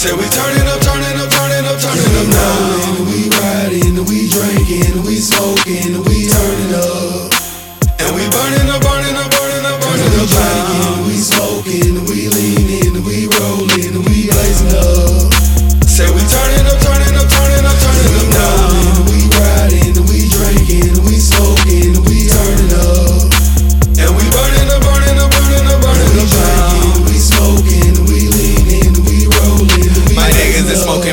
Say we turning up, turning up, turning up, turning up now. We riding, and we drinking, and we smoking, and we turning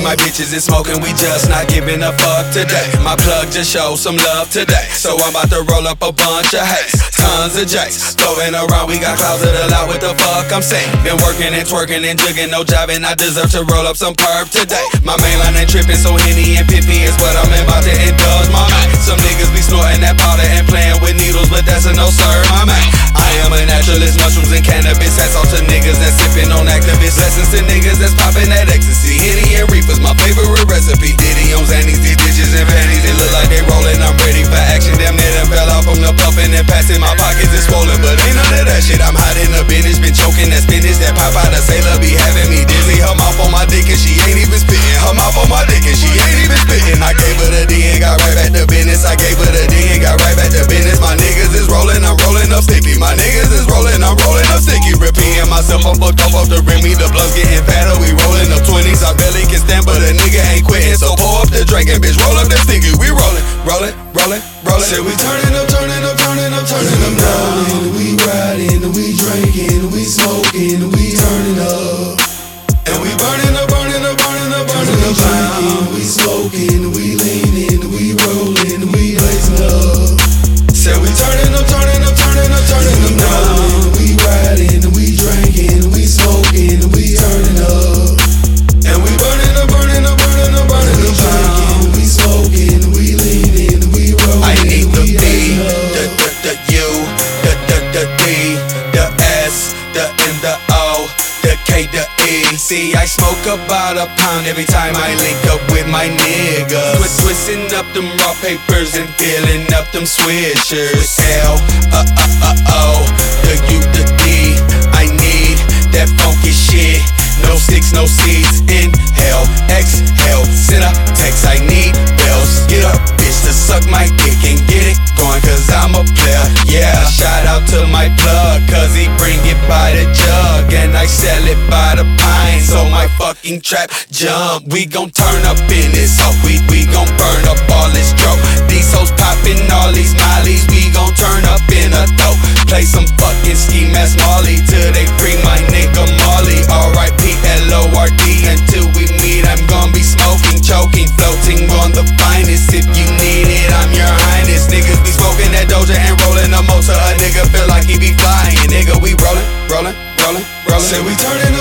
my bitches is smoking, we just not giving a fuck today. My plug just showed some love today, so I'm about to roll up a bunch of haze. Tons of J's, throwing around, we got clouds the lot, what the fuck I'm saying? Been working and twerking and jugging, no jobbing, I deserve to roll up some perp today. My main line ain't tripping, so Henny and Pippi is what I'm about to indulge my mind. Some niggas be snorting that powder and playing with needles, but that's a no sir, my man. I am a naturalist, mushrooms and cannabis. That's all to niggas that's sipping on Actavis. Lessons to niggas that's popping that ecstasy. Henny and Reaper's my favorite recipe. Diddy on Xannies, these bitches and panties. It look like they rolling. I'm ready for action. Damn near done fell off from the puffing and passing. My pockets is swollen, but ain't none of that shit. I'm hot in the business, been choking that spinach. That pop out of sailor be having me dizzy. Her mouth on my dick and she ain't even spitting. Her mouth on my dick and she ain't even spitting. I gave her the D and got right back to business. I gave her the D and got right back to business. My niggas is rolling, I'm rolling up sticky. My niggas rolling, I'm rolling up sticky. Repeating myself, I'm fucked off off the rim. Me the getting fatter. We rolling up 20s. I barely can stand, but a nigga ain't quitting. So up the drink and bitch, roll up that sticky. We rolling, rolling, rolling, rolling. Say we turning up, turning up, turning up, turning up now. And we riding, and we drinking, and we smoking, and we turning up. And we burning up, burning up, burning up, And burning we up drinking, we smoking, we leaning, we rolling, we blazing up. See, I smoke about a pound every time I link up with my niggas. Twi- twisting up them raw papers and filling up them swishers. L, uh, uh, uh, O, the U, the D. I need that funky shit. No sticks, no seeds. Inhale, exhale. Send a text. I need bells. Get a bitch to suck my dick and get it going. Cause I'm a player. Yeah, shout out to my plug. Cause he bring it by the jug. And I sell it by the pint. So my fucking trap jump. We gon' turn up in this. So we, we gon' burn up all this dope. These hoes popping all these mollies. We gon' turn up in a dope. Play some fucking ski mask Molly till they free my nigga Molly. R.I.P. L-O-R-D. Until we meet, I'm gon' be smoking, choking, floating on the finest. If you need it, I'm your highness. Niggas be smoking that Doja and rolling a motor. A nigga feel like he be flying. Nigga, we rolling, rolling, rolling, rolling. Say we turning